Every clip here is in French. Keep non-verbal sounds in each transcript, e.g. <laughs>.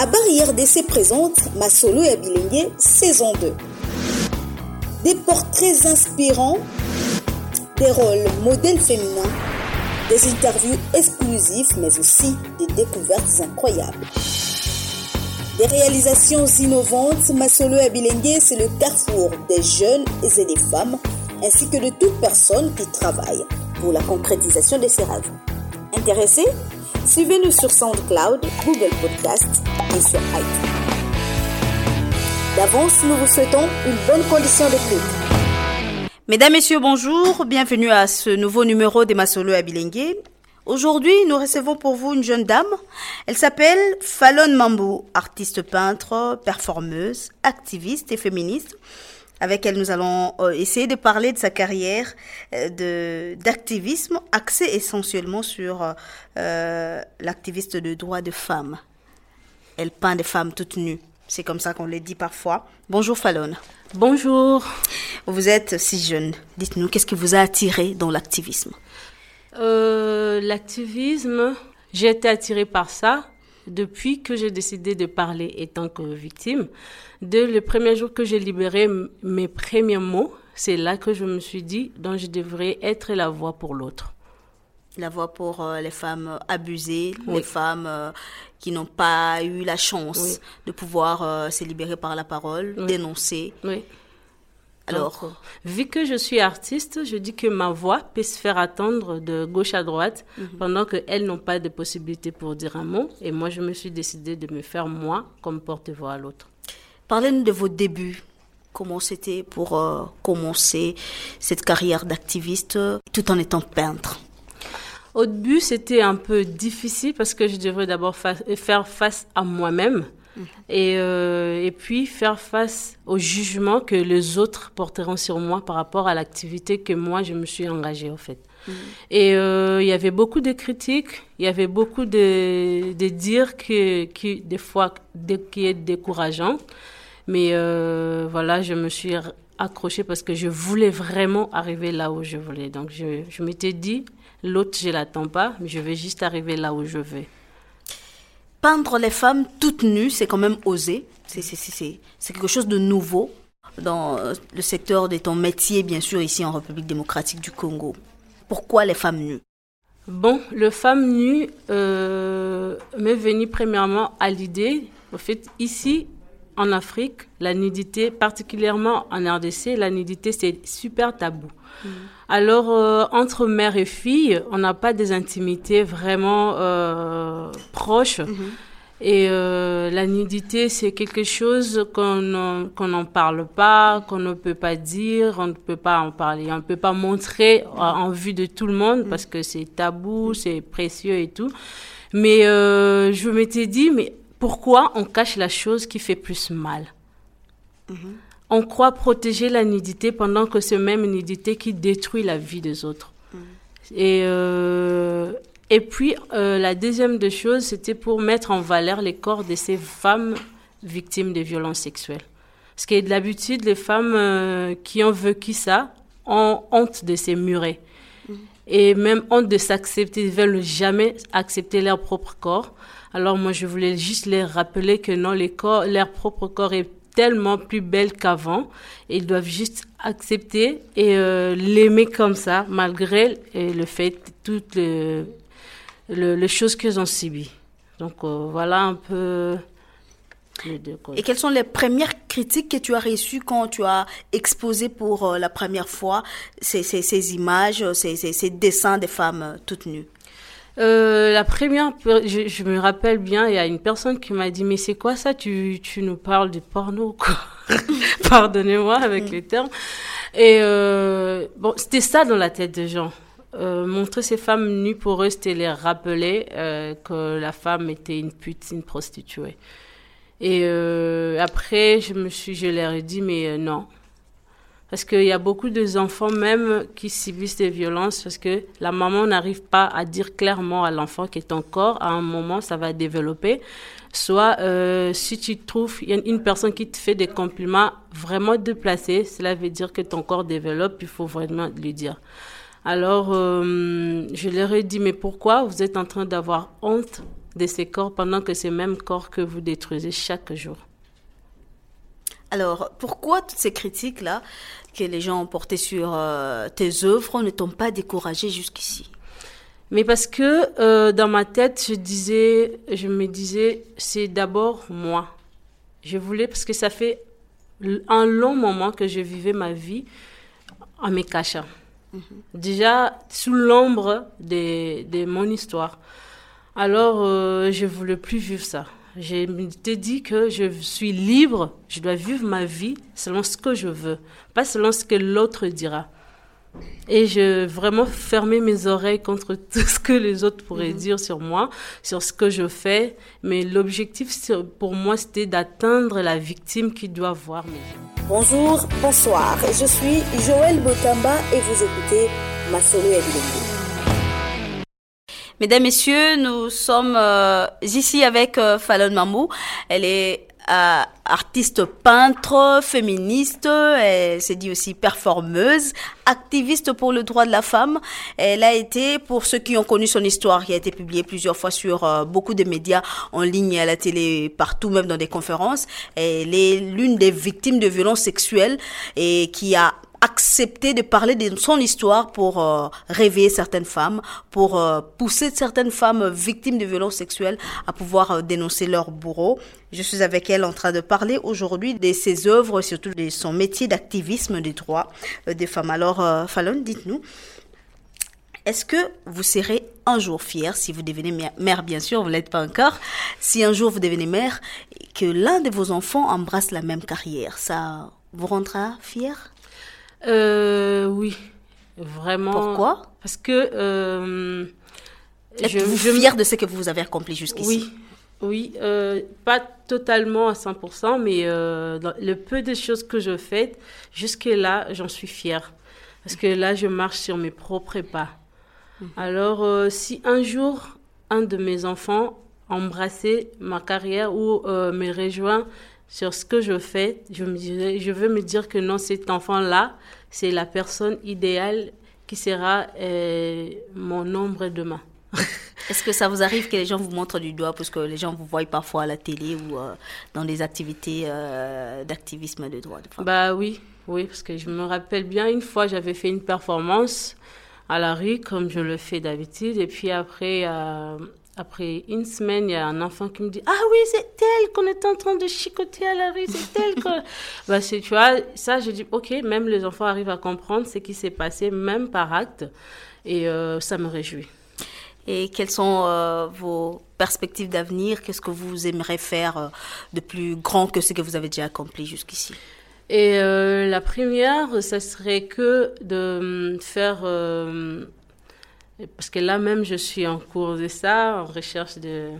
À Barrière d'essai présente Masolo et Abilengue, saison 2. Des portraits inspirants, des rôles modèles féminins, des interviews exclusives, mais aussi des découvertes incroyables. Des réalisations innovantes, Masolo et Abilengue, c'est le carrefour des jeunes et des femmes, ainsi que de toute personne qui travaille pour la concrétisation de ses rêves. Intéressé Suivez-nous sur SoundCloud, Google Podcast et sur iTunes. D'avance, nous vous souhaitons une bonne condition d'écoute. Mesdames, Messieurs, bonjour. Bienvenue à ce nouveau numéro des Masolo à Bilingue. Aujourd'hui, nous recevons pour vous une jeune dame. Elle s'appelle Fallon Mambou, artiste peintre, performeuse, activiste et féministe avec elle nous allons euh, essayer de parler de sa carrière euh, de d'activisme axée essentiellement sur euh, l'activiste de droits de femmes. Elle peint des femmes toutes nues. C'est comme ça qu'on le dit parfois. Bonjour Fallon. Bonjour. Vous êtes si jeune. Dites-nous, qu'est-ce qui vous a attiré dans l'activisme? L'activisme, j'ai été attirée par ça depuis que j'ai décidé de parler étant que victime. Dès le premier jour que j'ai libéré mes premiers mots, c'est là que je me suis dit, donc je devrais être la voix pour l'autre. La voix pour euh, les femmes abusées, les femmes euh, qui n'ont pas eu la chance de pouvoir euh, se libérer par la parole, dénoncer. Alors, vu que je suis artiste, je dis que ma voix peut se faire attendre de gauche à droite mhm. pendant qu'elles n'ont pas de possibilité pour dire un mot. Et moi, je me suis décidée de me faire moi comme porte-voix à l'autre. Parlez-nous de vos débuts. Comment c'était pour euh, commencer cette carrière d'activiste tout en étant peintre? Au début, c'était un peu difficile parce que je devrais d'abord faire face à moi-même. Et, euh, et, puis faire face au jugement que les autres porteront sur moi par rapport à l'activité que moi, je me suis engagée, en fait. Mhm. Et euh, il y avait beaucoup de critiques, il y avait beaucoup de, de dires qui, qui, des fois, qui est décourageant. Mais euh, voilà, je me suis accrochée parce que je voulais vraiment arriver là où je voulais. Donc je, je m'étais dit, l'autre, je l'attends pas, mais je vais juste arriver là où je vais. Peindre les femmes toutes nues, c'est quand même osé. C'est quelque chose de nouveau dans euh, le secteur de ton métier, bien sûr, ici en République démocratique du Congo. Pourquoi les femmes nues? Bon, le femme nue euh, m'est venu premièrement à l'idée. En fait, ici, en Afrique, la nudité, particulièrement en RDC, la nudité, c'est super tabou. Mm. Alors, euh, entre mère et fille, on n'a pas des intimités vraiment euh, proches. Mm-hmm. Et euh, la nudité, c'est quelque chose qu'on n'en parle pas, qu'on ne peut pas dire, on ne peut pas en parler, on ne peut pas montrer en, vue de tout le monde mm. parce que c'est tabou, c'est précieux et tout. Mais je m'étais dit, mais pourquoi on cache la chose qui fait plus mal? Mhm. On croit protéger la nudité pendant que c'est même une nudité qui détruit la vie des autres. Mhm. Et, euh, et puis, euh, la deuxième des choses, c'était pour mettre en valeur les corps de ces femmes victimes de violences sexuelles. Parce que d'habitude, les femmes euh, qui ont vécu ça ont honte de ces murets. Et même honte de s'accepter, ils veulent jamais accepter leur propre corps. Alors moi, je voulais juste les rappeler que non, leur propre corps est tellement plus belle qu'avant. Ils doivent juste accepter et euh, l'aimer comme ça, malgré le fait toutes les, les choses qu'ils ont subies. Donc euh, voilà un peu. Et quelles sont les premières critiques que tu as reçues quand tu as exposé pour euh, la première fois ces, ces, ces images, ces, ces, dessins des femmes toutes nues? Euh, la première, je, me rappelle bien, il y a une personne qui m'a dit, mais c'est quoi ça? Tu, tu nous parles de porno, quoi? <laughs> Pardonnez-moi avec mm. les termes. Et euh, bon, c'était ça dans la tête des gens. Euh, montrer ces femmes nues pour eux, c'était les rappeler euh, que la femme était une pute, une prostituée. Et euh, après, je me suis, je leur ai dit, mais euh, non, parce qu'il y a beaucoup d'enfants même qui subissent des violences parce que la maman n'arrive pas à dire clairement à l'enfant que ton corps, à un moment, ça va développer. Soit euh, si tu trouves y a une personne qui te fait des compliments vraiment déplacés, cela veut dire que ton corps développe, il faut vraiment lui dire. Alors, je leur ai dit, mais pourquoi vous êtes en train d'avoir honte de ces corps pendant que ces mêmes corps que vous détruisez chaque jour. Alors, pourquoi toutes ces critiques-là que les gens ont portées sur euh, tes œuvres ne t'ont pas découragé jusqu'ici? Mais parce que euh, dans ma tête, je disais, je me disais, c'est d'abord moi. Je voulais, parce que ça fait un long moment que je vivais ma vie en me cachant. Mhm. Déjà sous l'ombre de, de, mon histoire. Alors, euh, je voulais plus vivre ça. Je m'étais dit que je suis libre, je dois vivre ma vie selon ce que je veux, pas selon ce que l'autre dira. Et je vraiment fermé mes oreilles contre <laughs> tout ce que les autres pourraient mhm. dire sur moi, sur ce que je fais. Mais l'objectif pour moi, c'était d'atteindre la victime qui doit voir mes Bonjour, bonsoir. Je suis Joël Botamba et vous écoutez Ma solo Mesdames, Messieurs, nous sommes euh, ici avec euh, Fallon Mamou. Elle est euh, artiste peintre, féministe, elle s'est dit aussi performeuse, activiste pour le droit de la femme. Elle a été, pour ceux qui ont connu son histoire, qui a été publiée plusieurs fois sur euh, beaucoup de médias en ligne et à la télé, partout, même dans des conférences. Elle est l'une des victimes de violences sexuelles et qui a accepter de parler de son histoire pour euh, réveiller certaines femmes, pour euh, pousser certaines femmes victimes de violences sexuelles à pouvoir euh, dénoncer leur bourreau. Je suis avec elle en train de parler aujourd'hui de ses œuvres, surtout de son métier d'activisme des droits des femmes. Alors, Fallon, dites-nous, est-ce que vous serez un jour fière, si vous devenez mère, bien sûr, vous l'êtes pas encore, si un jour vous devenez mère, que l'un de vos enfants embrasse la même carrière, ça vous rendra fière? Euh, Oui, vraiment. Pourquoi Parce que. Euh, Êtes-vous je, fière de ce que vous avez accompli jusqu'ici? Oui, oui, euh, pas totalement à 100%, mais dans le peu de choses que je fais, jusque-là, j'en suis fière. Parce que là, je marche sur mes propres pas. Mhm. Alors, si un jour, un de mes enfants embrassait ma carrière ou euh, me rejoint sur ce que je fais, je, me dirais, je veux me dire que non, cet enfant-là, c'est la personne idéale qui sera euh, mon ombre demain. <laughs> Est-ce que ça vous arrive que les gens vous montrent du doigt parce que les gens vous voient parfois à la télé ou euh, dans des activités euh, d'activisme de droits de femmes? Bah oui, oui, parce que je me rappelle bien une fois j'avais fait une performance à la rue comme je le fais d'habitude et puis après après une semaine, il y a un enfant qui me dit Ah oui, c'est elle qu'on est en train de chicoter à la rue, c'est elle que. <laughs> bah, tu vois, ça, je dis Ok, même les enfants arrivent à comprendre ce qui s'est passé, même par acte, et euh, ça me réjouit. Et quelles sont euh, vos perspectives d'avenir? Qu'est-ce que vous aimeriez faire euh, de plus grand que ce que vous avez déjà accompli jusqu'ici? Et la première, ça serait que de hum, faire parce que là même, je suis en cours de ça, en recherche de,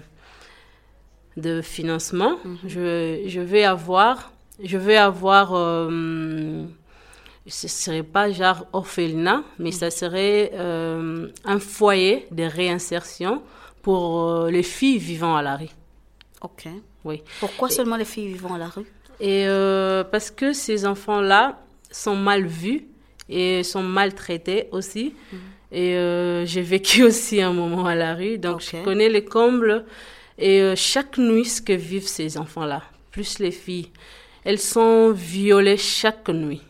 de financement. Mhm. je, je, vais avoir, je vais avoir, euh, ce serait pas genre orphelinat, mais ça serait euh, un foyer de réinsertion pour euh, les filles vivant à la rue. Ok. Oui. Pourquoi seulement les filles vivant à la rue? Et parce que ces enfants-là sont mal vus et sont maltraités aussi. Mhm. Et euh, j'ai vécu <laughs> aussi un moment à la rue, donc je connais les combles. Et euh, chaque nuit, ce que vivent ces enfants-là, plus les filles, elles sont violées chaque nuit,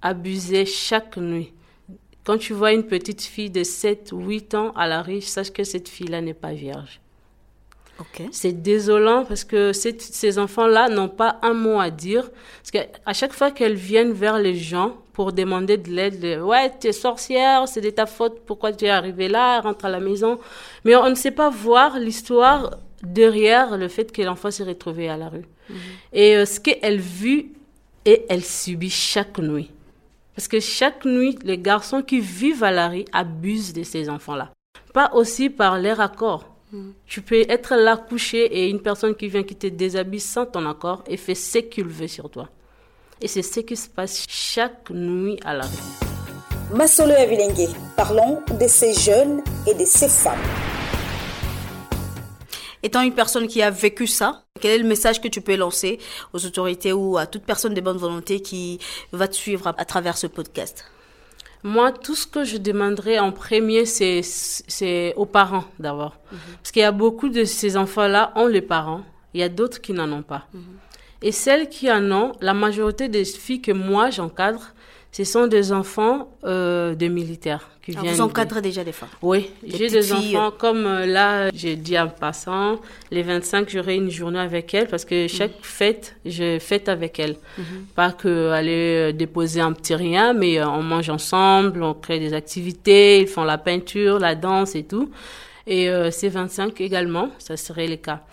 abusées chaque nuit. Quand tu vois une petite fille de 7 ou 8 ans à la rue, sache que cette fille-là n'est pas vierge. C'est désolant parce que ces enfants-là n'ont pas un mot à dire. Parce qu'à chaque fois qu'elles viennent vers les gens pour demander de l'aide, ouais, tu es sorcière, c'est de ta faute, pourquoi tu es arrivée là, rentre à la maison. Mais on ne sait pas voir l'histoire derrière le fait que l'enfant s'est retrouvé à la rue. Mhm. Et euh, ce qu'elle vit et elle subit chaque nuit. Parce que chaque nuit, les garçons qui vivent à la rue abusent de ces enfants-là. Pas aussi par leur accord tu peux être là couché et une personne qui vient qui te déshabille sans ton accord et fait ce qu'il veut sur toi. Et c'est ce qui se passe chaque nuit à la rue. Masolo Avilengue, parlons de ces jeunes et de ces femmes. Étant une personne qui a vécu ça, quel est le message que tu peux lancer aux autorités ou à toute personne de bonne volonté qui va te suivre à travers ce podcast? Moi, tout ce que je demanderais en premier, c'est, c'est aux parents d'abord. Mhm. Parce qu'il y a beaucoup de ces enfants-là ont les parents. Il y a d'autres qui n'en ont pas. Mhm. Et celles qui en ont, la majorité des filles que moi j'encadre, ce sont des enfants euh, de militaires qui Alors viennent. Vous encadrez déjà des femmes Oui, j'ai des enfants comme euh, là, j'ai dit en passant, les 25, j'aurai une journée avec elles parce que chaque mhm. fête, je fête avec elles. Mhm. Pas que aller euh, déposer un petit rien, mais euh, on mange ensemble, on crée des activités, ils font la peinture, la danse et tout. Et ces 25 également, ça serait le cas.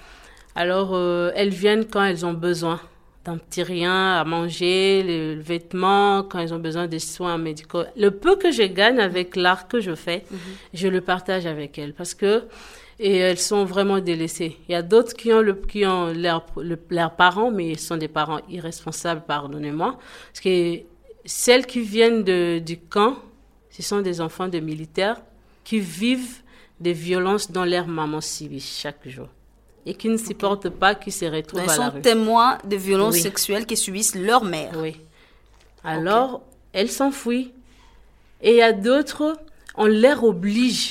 Alors, elles viennent quand elles ont besoin d'un petit rien à manger, les vêtements, quand ils ont besoin des soins médicaux. Le peu que je gagne avec l'art que je fais, mhm. je le partage avec elles parce que et elles sont vraiment délaissées. Il y a d'autres qui ont le, qui ont leurs leurs parents, mais ils sont des parents irresponsables, pardonnez-moi. Parce que celles qui viennent de, du camp, ce sont des enfants de militaires qui vivent des violences dans leur maman subit chaque jour et qui ne supportent pas, qui se retrouvent à la rue. sont témoins de violences sexuelles qui subissent leur mère. Oui. Alors, elles s'enfuient. Et il y a d'autres, on les oblige